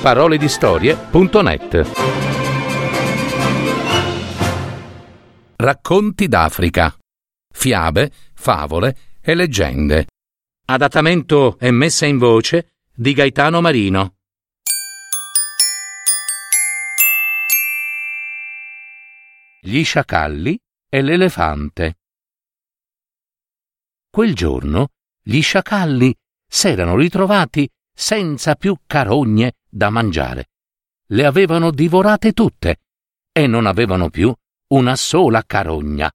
www.paroledistorie.net Racconti d'Africa. Fiabe, favole e leggende. Adattamento e messa in voce di Gaetano Marino. Gli sciacalli e l'elefante. Quel giorno gli sciacalli s'erano ritrovati senza più carogne da mangiare. Le avevano divorate tutte e non avevano più una sola carogna.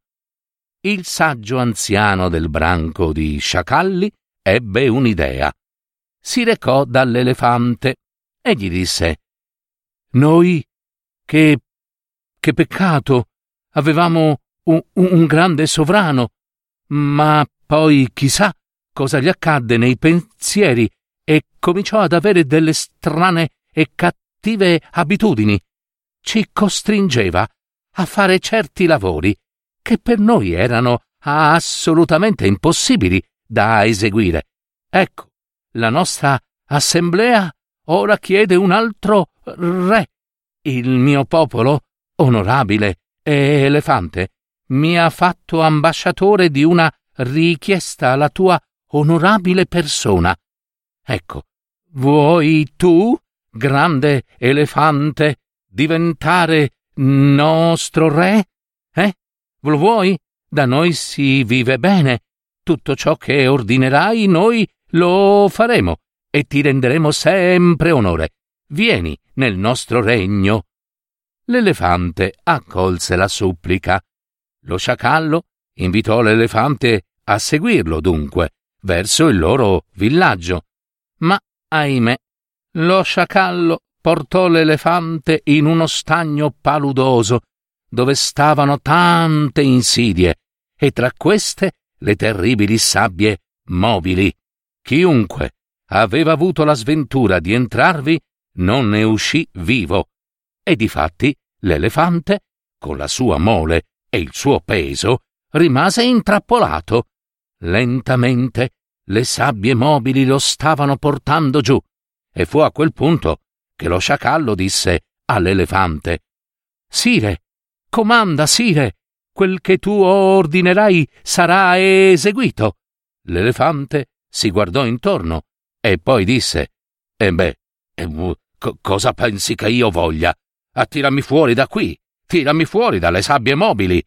Il saggio anziano del branco di sciacalli ebbe un'idea. Si recò dall'elefante e gli disse Noi che che peccato avevamo un, un grande sovrano, ma poi chissà cosa gli accadde nei pensieri e cominciò ad avere delle strane e cattive abitudini. Ci costringeva a fare certi lavori che per noi erano assolutamente impossibili da eseguire. Ecco, la nostra assemblea ora chiede un altro re. Il mio popolo, onorabile e elefante, mi ha fatto ambasciatore di una richiesta alla tua onorabile persona. Ecco, vuoi tu, grande elefante, diventare nostro re? Eh? Lo vuoi? Da noi si vive bene. Tutto ciò che ordinerai noi lo faremo e ti renderemo sempre onore. Vieni nel nostro regno. L'elefante accolse la supplica. Lo sciacallo invitò l'elefante a seguirlo dunque verso il loro villaggio. Ma, ahimè, lo sciacallo portò l'elefante in uno stagno paludoso, dove stavano tante insidie, e tra queste le terribili sabbie mobili. Chiunque aveva avuto la sventura di entrarvi non ne uscì vivo. E difatti l'elefante, con la sua mole e il suo peso, rimase intrappolato. Lentamente le sabbie mobili lo stavano portando giù, e fu a quel punto che lo sciacallo disse all'elefante Sire, comanda, sire, quel che tu ordinerai sarà eseguito. L'elefante si guardò intorno e poi disse E beh, eh, co- cosa pensi che io voglia? Attirami fuori da qui, tirami fuori dalle sabbie mobili.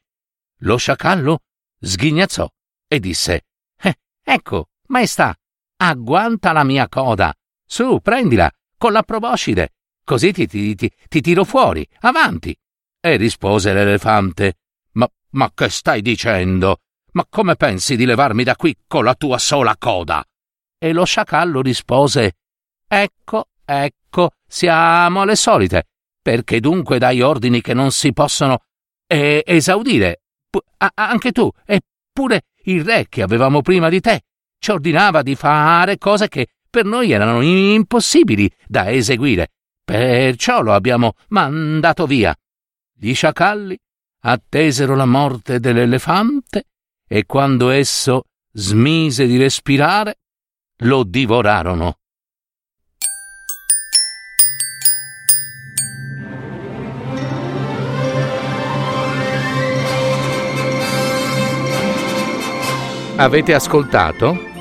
Lo sciacallo sghignazzò e disse eh, Ecco, maestà, agguanta la mia coda. Su, prendila, con la proboscide, così ti, ti, ti, ti tiro fuori, avanti. E rispose l'elefante Ma, ma che stai dicendo? Ma come pensi di levarmi da qui con la tua sola coda? E lo sciacallo rispose Ecco, ecco, siamo alle solite. Perché dunque dai ordini che non si possono eh, esaudire? P- a- anche tu, e pure il re che avevamo prima di te, ci ordinava di fare cose che per noi erano impossibili da eseguire. Perciò lo abbiamo mandato via. Gli sciacalli attesero la morte dell'elefante e quando esso smise di respirare, lo divorarono. Avete ascoltato